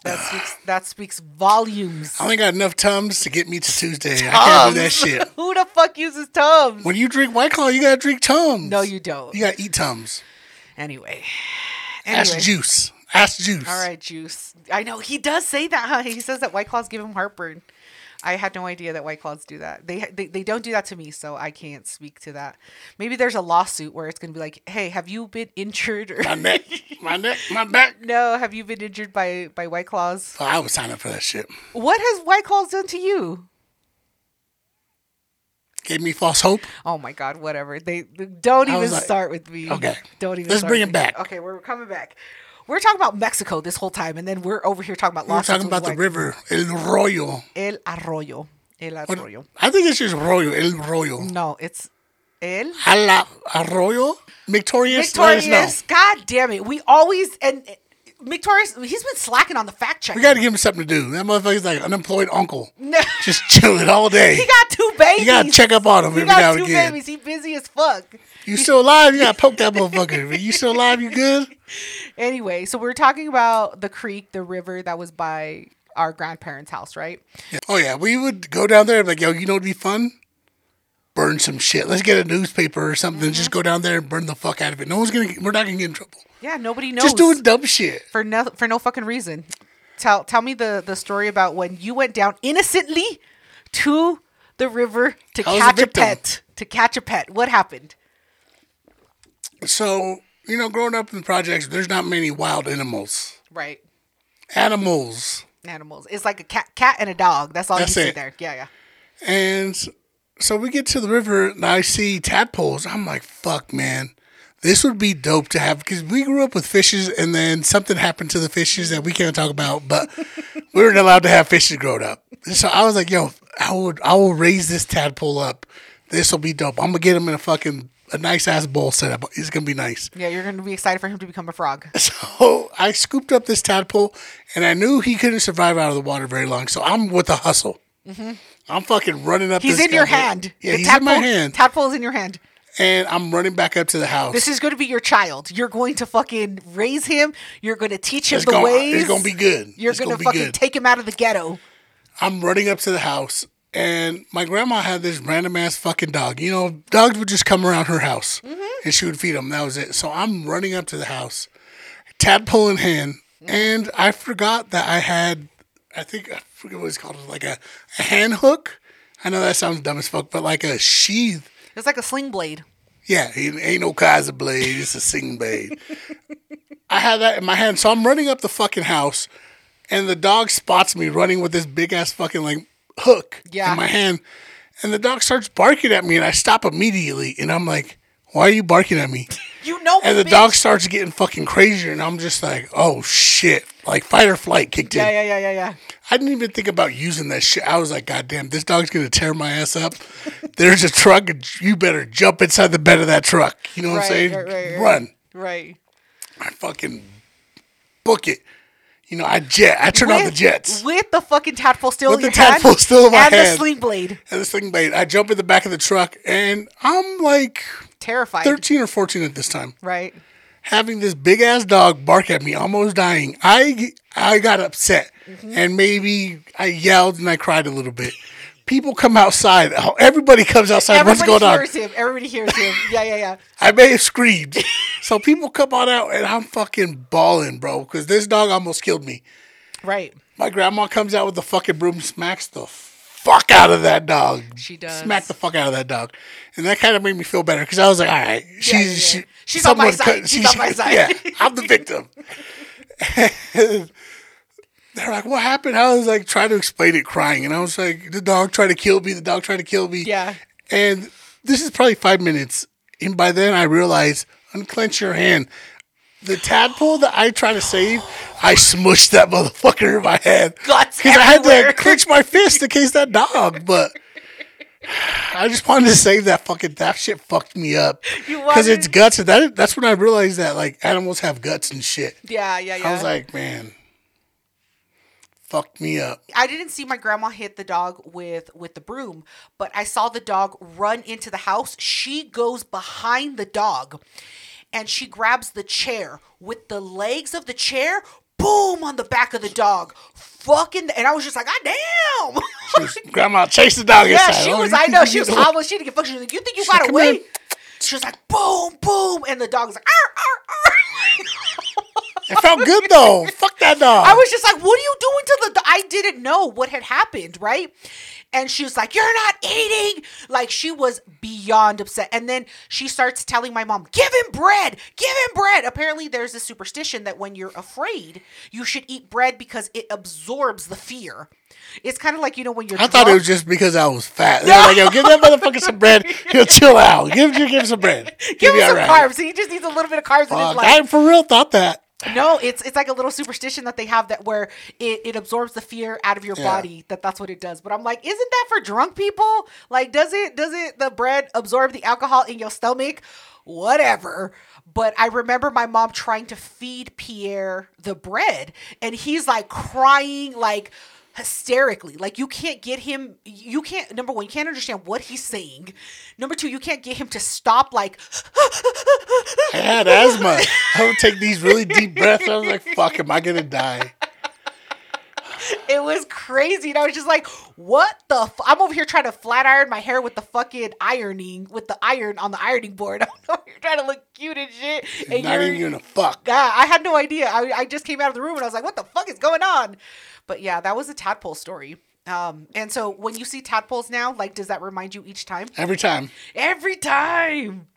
[SPEAKER 2] That speaks. That speaks volumes.
[SPEAKER 1] I only got enough Tums to get me to Tuesday. I can't do that
[SPEAKER 2] Tums.
[SPEAKER 1] shit.
[SPEAKER 2] Who the fuck uses Tums?
[SPEAKER 1] When you drink White Claw, you got to drink Tums.
[SPEAKER 2] No, you don't.
[SPEAKER 1] You got to eat Tums.
[SPEAKER 2] Anyway.
[SPEAKER 1] That's
[SPEAKER 2] Anyway.
[SPEAKER 1] juice. Ask Juice.
[SPEAKER 2] All right, Juice. I know he does say that. Huh? He says that White Claws give him heartburn. I had no idea that White Claws do that. They, they they don't do that to me, so I can't speak to that. Maybe there's a lawsuit where it's gonna be like, "Hey, have you been injured?" Or
[SPEAKER 1] My neck, my neck, my back.
[SPEAKER 2] no, have you been injured by by White Claws?
[SPEAKER 1] Oh, I would sign up for that shit.
[SPEAKER 2] What has White Claws done to you?
[SPEAKER 1] Gave me false hope.
[SPEAKER 2] Oh my God, whatever. They, they don't
[SPEAKER 1] I
[SPEAKER 2] even
[SPEAKER 1] like,
[SPEAKER 2] start with me.
[SPEAKER 1] okay,
[SPEAKER 2] don't even.
[SPEAKER 1] let's
[SPEAKER 2] start
[SPEAKER 1] bring
[SPEAKER 2] with
[SPEAKER 1] it
[SPEAKER 2] me.
[SPEAKER 1] back.
[SPEAKER 2] Okay, we're coming back. We're talking about Mexico this whole time, and then we're over here talking about
[SPEAKER 1] We were talking about the
[SPEAKER 2] White-
[SPEAKER 1] river, El Royo.
[SPEAKER 2] El Arroyo. El Arroyo.
[SPEAKER 1] I think it's just Royo, El Royo.
[SPEAKER 2] No, it's El
[SPEAKER 1] Ala Arroyo? Victorious?
[SPEAKER 2] Victorious. God damn it. We always and Victorious. He's been slacking on the fact check.
[SPEAKER 1] We got to give him something to do. That motherfucker's like unemployed uncle.
[SPEAKER 2] No.
[SPEAKER 1] Just chilling all day.
[SPEAKER 2] He got two babies.
[SPEAKER 1] You gotta check up on him
[SPEAKER 2] He
[SPEAKER 1] every now and again.
[SPEAKER 2] He got two babies. He busy as fuck.
[SPEAKER 1] You still alive? You gotta poke that motherfucker. You still alive? You good?
[SPEAKER 2] Anyway, so we're talking about the creek, the river that was by our grandparents' house, right?
[SPEAKER 1] Oh yeah, we would go down there and be like, yo, you know what'd be fun? Burn some shit. Let's get a newspaper or something. and Just mm-hmm. go down there and burn the fuck out of it. No one's gonna. We're not gonna get in trouble.
[SPEAKER 2] Yeah, nobody knows.
[SPEAKER 1] Just doing dumb shit.
[SPEAKER 2] for no for no fucking reason. Tell tell me the the story about when you went down innocently to the river to
[SPEAKER 1] I was a
[SPEAKER 2] catch a, pet. To catch a pet. What happened?
[SPEAKER 1] So you know, growing up in the projects, there's not many wild animals.
[SPEAKER 2] Right.
[SPEAKER 1] Animals.
[SPEAKER 2] Animals. It's like a cat cat and a dog. That's all
[SPEAKER 1] That's
[SPEAKER 2] you see
[SPEAKER 1] it.
[SPEAKER 2] there. Yeah, yeah.
[SPEAKER 1] And so we get to the river and I see tadpoles. I'm like, fuck, man. This would be dope to have because we grew up with fishes and then something happened to the fishes that we can't talk about, but we weren't allowed to have fishes growing up. So I was like, yo, I would I will raise this tadpole up. This will be dope. I'm gonna get him in a fucking a nice ass bowl setup. It's gonna be nice.
[SPEAKER 2] Yeah, you're gonna be excited for him to become a frog.
[SPEAKER 1] So I scooped up this tadpole and I knew he couldn't survive out of the water very long. So I'm with the hustle. Mm-hmm. I'm fucking running up.
[SPEAKER 2] He's in your hand.
[SPEAKER 1] Yeah,
[SPEAKER 2] The
[SPEAKER 1] he's in my hand.
[SPEAKER 2] Tadpole is in your hand.
[SPEAKER 1] and I'm running back up to the house.
[SPEAKER 2] This is going to be your child. You're going to fucking raise him. You're going to teach him
[SPEAKER 1] it's
[SPEAKER 2] the
[SPEAKER 1] gonna,
[SPEAKER 2] ways.
[SPEAKER 1] It's gonna be good.
[SPEAKER 2] You're going to fucking
[SPEAKER 1] good.
[SPEAKER 2] take him out of the ghetto.
[SPEAKER 1] I'm running up to the house, and my grandma had this random ass fucking dog. You know, dogs would just come around her house,
[SPEAKER 2] Mm-hmm.
[SPEAKER 1] and she would feed them. That was it. So I'm running up to the house, tadpole in hand, and I forgot that I had, I think I forget what it's called, like a, a hand hook. I know that sounds dumb as fuck, but like a sheath.
[SPEAKER 2] It's like a sling blade.
[SPEAKER 1] Yeah, it ain't no Kaiser blade. It's a sing blade. I had that in my hand, so I'm running up the fucking house, and the dog spots me running with this big ass fucking like hook
[SPEAKER 2] Yeah.
[SPEAKER 1] in my hand, and the dog starts barking at me, and I stop immediately, and I'm like, "Why are you barking at me?"
[SPEAKER 2] You know.
[SPEAKER 1] And the
[SPEAKER 2] bitch.
[SPEAKER 1] dog starts getting fucking crazier, and I'm just like, "Oh shit!" Like fight or flight kicked in.
[SPEAKER 2] Yeah, yeah, yeah, yeah, yeah.
[SPEAKER 1] I didn't even think about using that shit. I was like, God damn, this dog's gonna tear my ass up. There's a truck, and you better jump inside the bed of that truck. You know what I'm saying?
[SPEAKER 2] right, right, right.
[SPEAKER 1] Run.
[SPEAKER 2] Right.
[SPEAKER 1] I fucking book it. You know, I jet. I turn on the jets.
[SPEAKER 2] With the fucking tadpole still
[SPEAKER 1] With
[SPEAKER 2] in
[SPEAKER 1] the tadpole
[SPEAKER 2] hand.
[SPEAKER 1] still in my
[SPEAKER 2] and the sling blade.
[SPEAKER 1] And this thing, made. I jump in the back of the truck, and I'm like
[SPEAKER 2] Terrified.
[SPEAKER 1] 13 or 14 at this time.
[SPEAKER 2] Right.
[SPEAKER 1] having this big ass dog bark at me, almost dying, I I got upset
[SPEAKER 2] Mm-hmm.
[SPEAKER 1] and maybe I yelled and I cried a little bit. People come outside. Oh, Everybody comes outside. What's
[SPEAKER 2] Everybody
[SPEAKER 1] going on?
[SPEAKER 2] hears him. Everybody hears him. Yeah, yeah, yeah.
[SPEAKER 1] I may have screamed. so people come on out and I'm fucking bawling, bro, because this dog almost killed me.
[SPEAKER 2] Right.
[SPEAKER 1] My grandma comes out with the fucking broom, smacks the fuck out of that dog.
[SPEAKER 2] She does.
[SPEAKER 1] Smack the fuck out of that dog. And that kind of made me feel better because I was like, all right, she's,
[SPEAKER 2] yeah, yeah.
[SPEAKER 1] She,
[SPEAKER 2] She's on my side.
[SPEAKER 1] cut-
[SPEAKER 2] She's on my side.
[SPEAKER 1] Yeah, I'm the victim. They're like, what happened? I was like trying to explain it, crying. And I was like, the dog tried to kill me. The dog tried to kill me.
[SPEAKER 2] Yeah.
[SPEAKER 1] And this is probably five minutes. And by then I realized, unclench your hand. The tadpole that I try to save, I smushed that motherfucker in my hand. Because I had to clench my fist in case that dog, but I just wanted to save that fucking that shit fucked me up. Because it's guts. And that that's when I realized that like animals have guts and shit.
[SPEAKER 2] Yeah, yeah, yeah.
[SPEAKER 1] I was like, man, fucked me up.
[SPEAKER 2] I didn't see my grandma hit the dog with with the broom, but I saw the dog run into the house. She goes behind the dog and she grabs the chair with the legs of the chair. Boom on the back of the dog. Fucking and I was just like, God damn.
[SPEAKER 1] She was, Grandma, chased the dog
[SPEAKER 2] yeah,
[SPEAKER 1] inside.
[SPEAKER 2] she
[SPEAKER 1] Oh,
[SPEAKER 2] was I know she was hobbling. She didn't get fucked. She was like, You think you got away? She was like, boom, boom, and the dog was like, "Arr, arr, arr."
[SPEAKER 1] It felt good though. Fuck that dog.
[SPEAKER 2] I was just like, what are you doing to the, the I didn't know what had happened, right? And she was like, You're not eating. Like she was beyond upset. And then she starts telling my mom, Give him bread, give him bread. Apparently, there's a superstition that when you're afraid, you should eat bread because it absorbs the fear. It's kind of like, you know, when you're
[SPEAKER 1] I thought it was just because I was fat. They're like, yo, give that motherfucker some bread. He'll chill out. Give give him some bread.
[SPEAKER 2] give
[SPEAKER 1] He'll
[SPEAKER 2] him some carbs. He just needs a little bit of carbs in his life.
[SPEAKER 1] I for real thought that.
[SPEAKER 2] No, it's it's like a little superstition that they have that where it, it absorbs the fear out of your
[SPEAKER 1] Yeah.
[SPEAKER 2] body. That that's what it does. But I'm like, isn't that for drunk people? Like, does it does it the bread absorb the alcohol in your stomach? Whatever. But I remember my mom trying to feed Pierre the bread, and he's like crying like hysterically. Like you can't get him. You can't. Number one, you can't understand what he's saying. Number two, you can't get him to stop. Like
[SPEAKER 1] I had asthma. I would take these really deep breaths. I was like, fuck, am I gonna die?
[SPEAKER 2] It was crazy. And I was just like, what the? F-? I'm over here trying to flat iron my hair with the fucking ironing, with the iron on the ironing board. I'm over here trying to look cute and shit. And
[SPEAKER 1] Not
[SPEAKER 2] you're,
[SPEAKER 1] even gonna fuck.
[SPEAKER 2] God, I had no idea. I, I just came out of the room and I was like, what the fuck is going on? But yeah, that was a tadpole story. Um, and so when you see tadpoles now, like, does that remind you each time?
[SPEAKER 1] Every time.
[SPEAKER 2] Every time.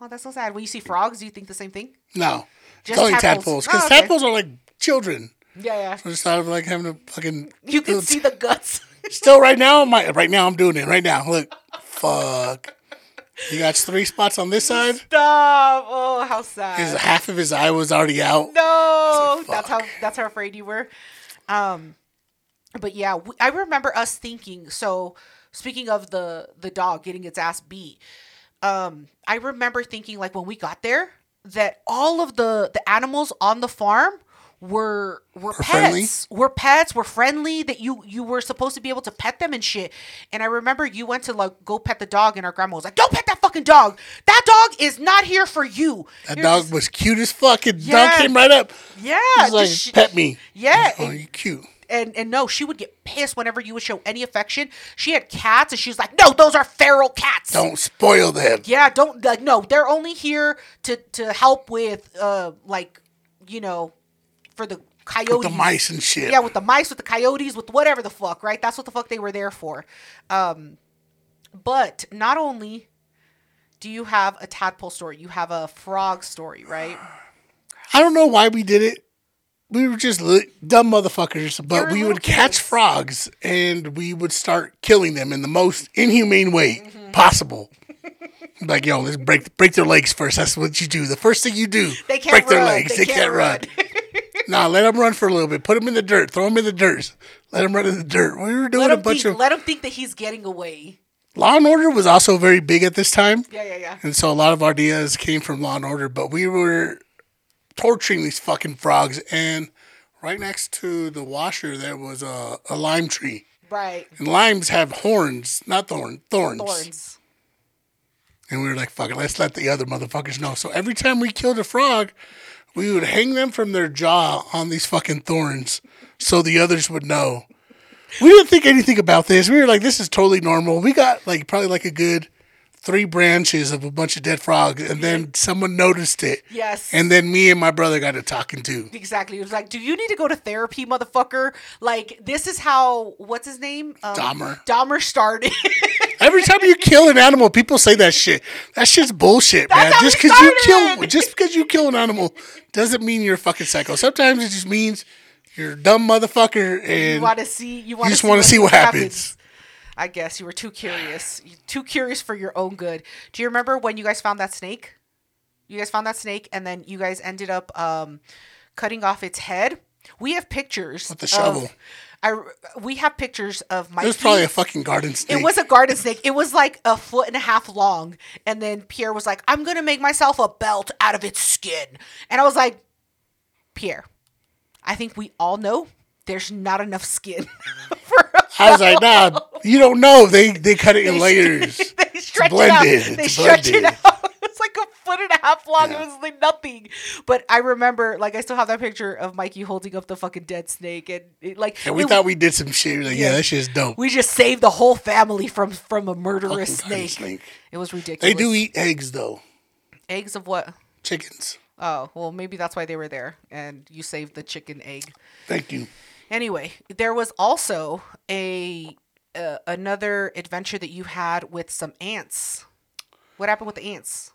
[SPEAKER 2] Oh, that's so sad. When you see frogs, do you think the same thing?
[SPEAKER 1] No.
[SPEAKER 2] Just
[SPEAKER 1] Just only
[SPEAKER 2] tadpoles.
[SPEAKER 1] tadpoles. Because
[SPEAKER 2] Oh, okay.
[SPEAKER 1] tadpoles are like children.
[SPEAKER 2] Yeah, yeah.
[SPEAKER 1] I just thought of like having a fucking.
[SPEAKER 2] You can see the guts.
[SPEAKER 1] Still, right now, my right now I'm doing it. Right now, look, fuck. You got three spots on this side.
[SPEAKER 2] Stop. Oh, how sad.
[SPEAKER 1] His half of his eye was already out.
[SPEAKER 2] No, that's how that's how afraid you were. Um, but yeah, we, I remember us thinking. So speaking of the the dog getting its ass beat, um, I remember thinking like when we got there that all of the the animals on the farm were were pets
[SPEAKER 1] friendly?
[SPEAKER 2] were pets were friendly that you you were supposed to be able to pet them and shit and i remember you went to like go pet the dog and our grandma was like don't pet that fucking dog that dog is not here for you
[SPEAKER 1] That
[SPEAKER 2] You're
[SPEAKER 1] dog
[SPEAKER 2] just-
[SPEAKER 1] was cute as fuck. And
[SPEAKER 2] Yeah.
[SPEAKER 1] dog came right up.
[SPEAKER 2] yeah
[SPEAKER 1] He's like,
[SPEAKER 2] just sh-
[SPEAKER 1] pet me.
[SPEAKER 2] yeah,
[SPEAKER 1] Oh, you cute.
[SPEAKER 2] and and no, she would get pissed whenever you would show any affection. She had cats, and she was like, "No, those are feral cats."
[SPEAKER 1] Don't spoil them.
[SPEAKER 2] Yeah, don't like no. They're only here to to help with uh like you know for the coyotes.
[SPEAKER 1] With the mice and shit.
[SPEAKER 2] Yeah, with the mice, with the coyotes, with whatever the fuck, right? That's what the fuck they were there for. Um, but not only do you have a tadpole story, you have a frog story, right?
[SPEAKER 1] I don't know why we did it. We were just li- dumb motherfuckers,
[SPEAKER 2] You're
[SPEAKER 1] but we would catch frogs and we would start killing them in the most inhumane way
[SPEAKER 2] Mm-hmm.
[SPEAKER 1] possible. like, yo, let's break break their legs first. That's what you do. The first thing you do,
[SPEAKER 2] They can't
[SPEAKER 1] break their legs.
[SPEAKER 2] They
[SPEAKER 1] They,
[SPEAKER 2] can't
[SPEAKER 1] can't, run. nah, let them run for a little bit. Put them in the dirt. Throw them in the dirt. Let them run in the dirt. We were doing
[SPEAKER 2] Let
[SPEAKER 1] a bunch
[SPEAKER 2] think.
[SPEAKER 1] of
[SPEAKER 2] Let him think that he's getting away.
[SPEAKER 1] Law and Order was also very big at this time.
[SPEAKER 2] Yeah, yeah, yeah.
[SPEAKER 1] And so a lot of ideas came from Law and Order, but we were torturing these fucking frogs. And right next to the washer, there was a, a lime tree.
[SPEAKER 2] Right.
[SPEAKER 1] And limes have horns, not thorn, thorns.
[SPEAKER 2] Thorns.
[SPEAKER 1] And we were like, fuck it, let's let the other motherfuckers know. So every time we killed a frog, we would hang them from their jaw on these fucking thorns so the others would know. We didn't think anything about this. We were like, this is totally normal. We got like probably like a good three branches of a bunch of dead frogs, and then someone noticed it.
[SPEAKER 2] Yes.
[SPEAKER 1] And then me and my brother got to talking too.
[SPEAKER 2] Exactly. It was like, do you need to go to therapy, motherfucker? Like, this is how, what's his name? Um,
[SPEAKER 1] Dahmer.
[SPEAKER 2] Dahmer started.
[SPEAKER 1] Every time you kill an animal, people say that shit. That shit's bullshit, man. Just because you kill, just because you kill an animal, doesn't mean you're a fucking psycho. Sometimes it just means you're a dumb motherfucker, and you
[SPEAKER 2] want to see, you want
[SPEAKER 1] just wanna see what happens.
[SPEAKER 2] I guess you were too curious. You- Too curious for your own good. Do you remember when you guys found that snake? You guys found that snake, and then you guys ended up um, cutting off its head. We have pictures
[SPEAKER 1] With the
[SPEAKER 2] of-
[SPEAKER 1] shovel.
[SPEAKER 2] I we have pictures of my.
[SPEAKER 1] it was probably a fucking garden snake.
[SPEAKER 2] It was a garden snake. It was like a foot and a half long. And then Pierre was like, I'm going to make myself a belt out of its skin. And I was like, Pierre, I think we all know there's not enough skin
[SPEAKER 1] I was like, nah, you don't know. They they cut it in layers.
[SPEAKER 2] they stretch it out. They stretch it out. Like a foot and a half long.
[SPEAKER 1] Yeah.
[SPEAKER 2] It was like nothing. But I remember, like, I still have that picture of Mikey holding up the fucking dead snake, and it, like,
[SPEAKER 1] And we thought we did some shit. Like, yeah,
[SPEAKER 2] Yeah.
[SPEAKER 1] that shit's dope.
[SPEAKER 2] we just saved the whole family from from a murderous snake.
[SPEAKER 1] snake.
[SPEAKER 2] It was ridiculous.
[SPEAKER 1] They do eat eggs though.
[SPEAKER 2] eggs of what?
[SPEAKER 1] Chickens.
[SPEAKER 2] Oh, well, maybe that's why they were there, and you saved the chicken egg.
[SPEAKER 1] Thank you.
[SPEAKER 2] Anyway, there was also a uh, another adventure that you had with some ants. What happened with the ants?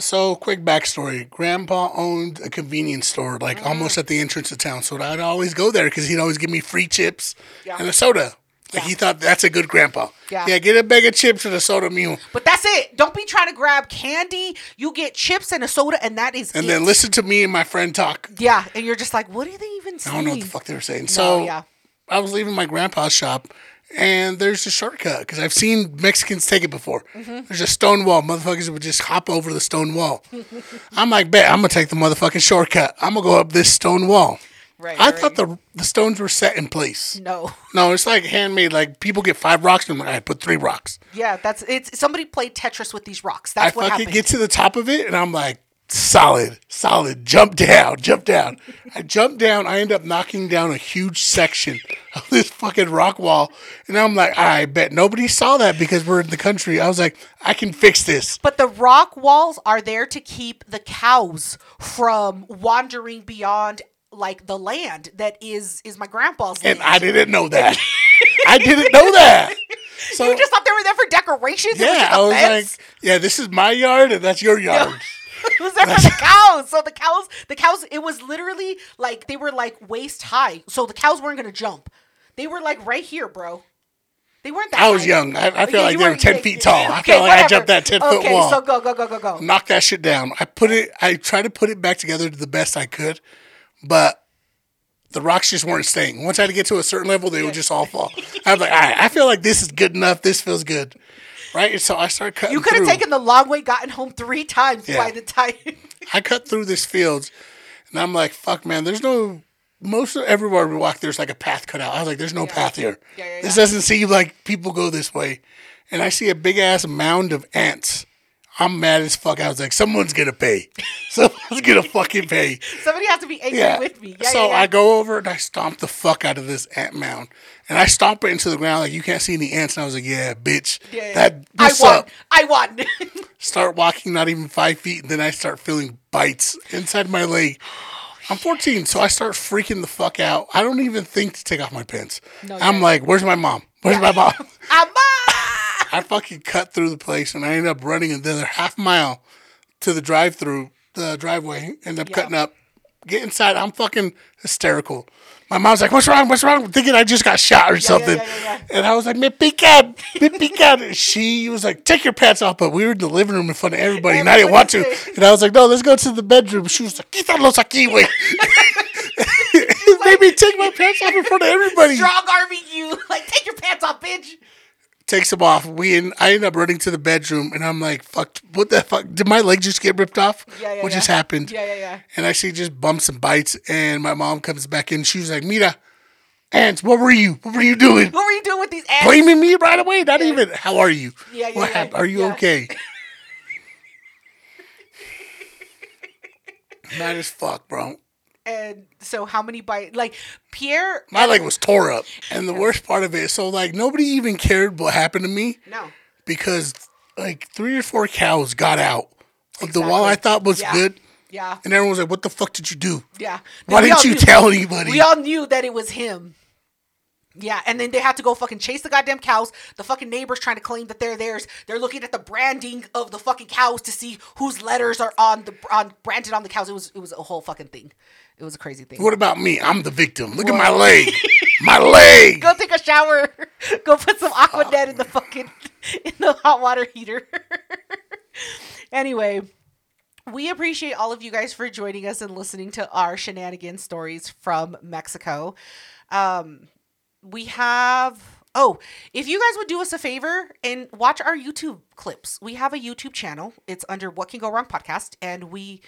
[SPEAKER 1] So, quick backstory. Grandpa owned a convenience store, like mm-hmm. almost at the entrance of town. So, I'd always go there because he'd always give me free chips
[SPEAKER 2] Yeah.
[SPEAKER 1] and a soda. Like,
[SPEAKER 2] Yeah.
[SPEAKER 1] he thought that's a good grandpa.
[SPEAKER 2] Yeah.
[SPEAKER 1] Yeah, get a bag of chips and a soda meal.
[SPEAKER 2] But that's it. Don't be trying to grab candy. You get chips and a soda, and that is
[SPEAKER 1] And
[SPEAKER 2] it.
[SPEAKER 1] then listen to me and my friend talk.
[SPEAKER 2] Yeah, and you're just like, what are they even saying?
[SPEAKER 1] I don't know what the fuck they were saying. So,
[SPEAKER 2] yeah.
[SPEAKER 1] I was leaving my grandpa's shop, and there's a shortcut because I've seen Mexicans take it before.
[SPEAKER 2] Mm-hmm.
[SPEAKER 1] There's a stone wall. Motherfuckers would just hop over the stone wall. I'm like, bet I'm gonna take the motherfucking shortcut. I'm gonna go up this stone wall.
[SPEAKER 2] Right.
[SPEAKER 1] I
[SPEAKER 2] right.
[SPEAKER 1] thought the the stones were set in place.
[SPEAKER 2] no.
[SPEAKER 1] No, it's like handmade. Like people get five rocks, and I'm like, I put three rocks.
[SPEAKER 2] Yeah, that's it's. Somebody played Tetris with these rocks.
[SPEAKER 1] I
[SPEAKER 2] That's what
[SPEAKER 1] fucking
[SPEAKER 2] happened.
[SPEAKER 1] get to the top of it, and I'm like, solid, solid. Jump down, jump down. I jump down. I end up knocking down a huge section of this fucking rock wall, and I'm like, I bet nobody saw that because we're in the country. I was like, I can fix this.
[SPEAKER 2] But the rock walls are there to keep the cows from wandering beyond like the land that is is my grandpa's land. And.
[SPEAKER 1] I didn't know that. I didn't know that. So
[SPEAKER 2] you just thought they were there for decorations.
[SPEAKER 1] yeah, I was
[SPEAKER 2] fence?
[SPEAKER 1] like, yeah, this is my yard, and that's your yard.
[SPEAKER 2] it was there for the cows. So the cows, the cows, it was literally like they were like waist high. So the cows weren't gonna jump. They were like right here, bro. They weren't that.
[SPEAKER 1] I was
[SPEAKER 2] high.
[SPEAKER 1] young. I, I feel
[SPEAKER 2] Yeah,
[SPEAKER 1] like
[SPEAKER 2] you
[SPEAKER 1] they were ten
[SPEAKER 2] yeah,
[SPEAKER 1] feet
[SPEAKER 2] yeah.
[SPEAKER 1] tall. I
[SPEAKER 2] Okay,
[SPEAKER 1] feel like I
[SPEAKER 2] whatever.
[SPEAKER 1] jumped that ten foot wall.
[SPEAKER 2] Okay, so go, go, go, go, go.
[SPEAKER 1] knock that shit down. I put it. I tried to put it back together to the best I could, but the rocks just weren't staying. Once I had to get to a certain level, they would just all fall. I was like, all right, I feel like this is good enough. This feels good, right? And so I started cutting.
[SPEAKER 2] You could have taken the long way, gotten home three times
[SPEAKER 1] Yeah.
[SPEAKER 2] by the time.
[SPEAKER 1] I cut through this fields, and I'm like, fuck, man. There's no. Most of everywhere we walk, there's like a path cut out. I was like, there's no path here.
[SPEAKER 2] Yeah, yeah,
[SPEAKER 1] This
[SPEAKER 2] yeah.
[SPEAKER 1] doesn't seem like people go this way. And I see a big ass mound of ants. I'm mad as fuck. I was like, someone's gonna pay. Someone's gonna fucking pay.
[SPEAKER 2] Somebody has to be angry
[SPEAKER 1] Yeah.
[SPEAKER 2] with me. Yeah,
[SPEAKER 1] so
[SPEAKER 2] yeah, yeah.
[SPEAKER 1] I go over and I stomp the fuck out of this ant mound. And I stomp it into the ground like you can't see any ants. And I was like, yeah, bitch.
[SPEAKER 2] Yeah, yeah.
[SPEAKER 1] That
[SPEAKER 2] I won.
[SPEAKER 1] up?
[SPEAKER 2] I won.
[SPEAKER 1] Start walking not even five feet, and then I start feeling bites inside my leg. I'm 14, so I start freaking the fuck out. I don't even think to take off my pants.
[SPEAKER 2] No,
[SPEAKER 1] I'm
[SPEAKER 2] yeah.
[SPEAKER 1] like, where's my mom? Where's my mom?
[SPEAKER 2] I'm
[SPEAKER 1] I fucking cut through the place and I end up running another half mile to the drive through the driveway. End up
[SPEAKER 2] Yeah.
[SPEAKER 1] cutting up. Get inside. I'm fucking hysterical. My mom's like, "What's wrong? What's wrong?" I'm Thinking I just got shot or something.
[SPEAKER 2] yeah, yeah, yeah.
[SPEAKER 1] And I was like, "Me pican, me pican." She was like, "Take your pants off," but we were in the living room in front of everybody, and I didn't want to. And I was like, "No, let's go to the bedroom." She was like, "Quítalos aquí, güey." Made me take my pants off in front of everybody
[SPEAKER 2] strong arming you. Like, take your pants off, bitch.
[SPEAKER 1] Takes them off. We and I end up running to the bedroom, and I'm like, "Fuck! What the fuck? Did my leg just get ripped off?
[SPEAKER 2] Yeah, yeah,
[SPEAKER 1] what
[SPEAKER 2] yeah.
[SPEAKER 1] just happened?"
[SPEAKER 2] Yeah, yeah, yeah.
[SPEAKER 1] And I see just bumps and bites, and my mom comes back in. She was like, "Mira, ants, what were you? What were you doing?
[SPEAKER 2] What were you doing with these ants?
[SPEAKER 1] Blaming me right away? Not even. How are you?
[SPEAKER 2] Yeah, yeah,
[SPEAKER 1] What
[SPEAKER 2] yeah,
[SPEAKER 1] happened? Are you
[SPEAKER 2] yeah.
[SPEAKER 1] okay?" Mad as fuck, bro.
[SPEAKER 2] And so, how many bites? Like, Pierre.
[SPEAKER 1] My leg uh, was tore up, and the worst part of it, so like nobody even cared what happened to me.
[SPEAKER 2] No.
[SPEAKER 1] because like three or four cows got out of the wall I thought was
[SPEAKER 2] Yeah.
[SPEAKER 1] good.
[SPEAKER 2] Yeah.
[SPEAKER 1] And everyone was like, What the fuck did you do?
[SPEAKER 2] Yeah.
[SPEAKER 1] Why didn't you
[SPEAKER 2] knew-
[SPEAKER 1] tell anybody?
[SPEAKER 2] We all knew that it was him. Yeah, and then they had to go fucking chase the goddamn cows. The fucking neighbors trying to claim that they're theirs. They're looking at the branding of the fucking cows to see whose letters are on the on branded on the cows. It was it was a whole fucking thing. It was a crazy thing.
[SPEAKER 1] what about me? I'm the victim. Look at my leg. my leg.
[SPEAKER 2] Go take a shower. Go put some aqua net in the fucking in the hot water heater. anyway, we appreciate all of you guys for joining us and listening to our shenanigans stories from Mexico. Um, we have oh, if you guys would do us a favor and watch our YouTube clips, we have a YouTube channel. It's under What Can Go Wrong podcast, and we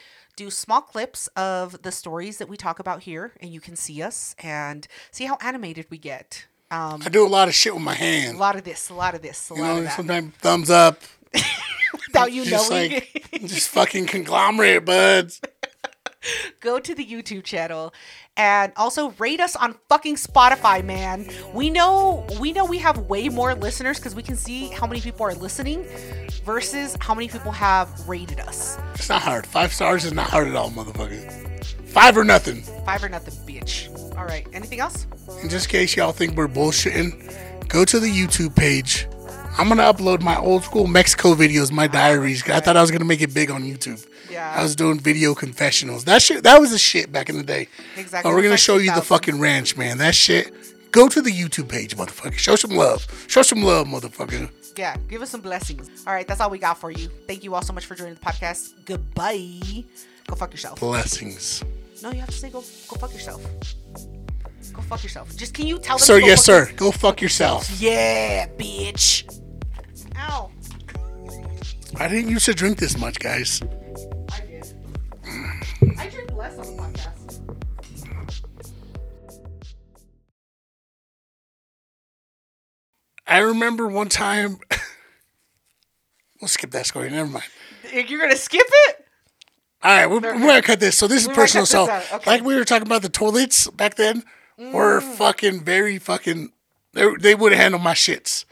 [SPEAKER 2] do small clips of the stories that we talk about here, and you can see us and see how animated we get. Um,
[SPEAKER 1] I do a lot of shit with my hands.
[SPEAKER 2] a lot of this, a lot of this, a
[SPEAKER 1] You
[SPEAKER 2] lot
[SPEAKER 1] know,
[SPEAKER 2] of that.
[SPEAKER 1] sometimes thumbs up.
[SPEAKER 2] Without you
[SPEAKER 1] Just
[SPEAKER 2] knowing.
[SPEAKER 1] like just fucking conglomerate buds.
[SPEAKER 2] go to the YouTube channel and also rate us on fucking Spotify, man. We know we know we have way more listeners because we can see how many people are listening versus how many people have rated us.
[SPEAKER 1] It's not hard. Five stars is not hard at all, motherfucker. Five or nothing.
[SPEAKER 2] Five or nothing, bitch. All right. Anything else?
[SPEAKER 1] In just case y'all think we're bullshitting, go to the YouTube page. I'm gonna upload my old school Mexico videos, my diaries. I thought I was gonna make it big on YouTube.
[SPEAKER 2] Yeah.
[SPEAKER 1] I was doing video confessionals. That shit, that was the shit back in the day.
[SPEAKER 2] Exactly.
[SPEAKER 1] Oh, we're gonna show you the fucking ranch, man. That shit. Go to the YouTube page, motherfucker. Show some love. Show some love, motherfucker.
[SPEAKER 2] Yeah. Give us some blessings. All right. That's all we got for you. Thank you all so much for joining the podcast. Goodbye. Go fuck yourself.
[SPEAKER 1] Blessings.
[SPEAKER 2] No, you have to say go go fuck yourself. Go fuck yourself. Just can you tell them?
[SPEAKER 1] Sir,
[SPEAKER 2] to go
[SPEAKER 1] yes, sir. Go fuck yourself.
[SPEAKER 2] Yeah, bitch.
[SPEAKER 1] I didn't used to drink this much, guys.
[SPEAKER 2] I did. I drink less on the podcast.
[SPEAKER 1] I remember one time. we'll skip that story. Never mind.
[SPEAKER 2] You're gonna skip it?
[SPEAKER 1] All right, we're, we're gonna cut this. So this is
[SPEAKER 2] We're
[SPEAKER 1] personal. So,
[SPEAKER 2] okay.
[SPEAKER 1] like we were talking about the toilets back then, were mm. fucking very fucking. They, they would handle my shits.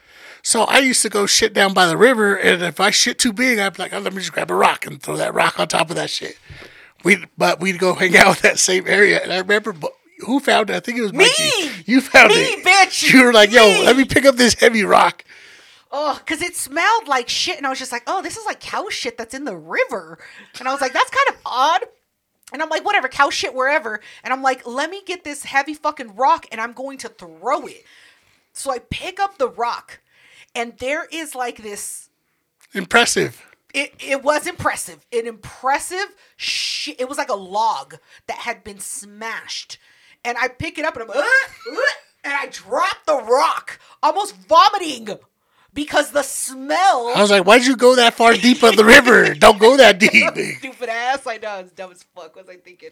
[SPEAKER 1] So I used to go shit down by the river, and if I shit too big, I'd be like, oh, let me just grab a rock and throw that rock on top of that shit. We, but we'd go hang out with that same area, and I remember who found it. I think it was me. Mikey. You found
[SPEAKER 2] Me,
[SPEAKER 1] it,
[SPEAKER 2] bitch!
[SPEAKER 1] You were like, yo,
[SPEAKER 2] Me!
[SPEAKER 1] let me pick up this heavy rock.
[SPEAKER 2] Oh, because it smelled like shit, and I was just like, oh, this is like cow shit that's in the river. And I was like, that's kind of odd. And I'm like, whatever, cow shit wherever. And I'm like, let me get this heavy fucking rock and I'm going to throw it. So I pick up the rock, and there is like this
[SPEAKER 1] Impressive.
[SPEAKER 2] it, it was impressive. An impressive shit. It was like a log that had been smashed. And I pick it up and I'm, "Uh, uh," and I drop the rock, almost vomiting because the smell.
[SPEAKER 1] I was like, why'd you go that far deep of the river? Don't go that deep.
[SPEAKER 2] Stupid ass. I know. I was dumb as fuck. What was I thinking?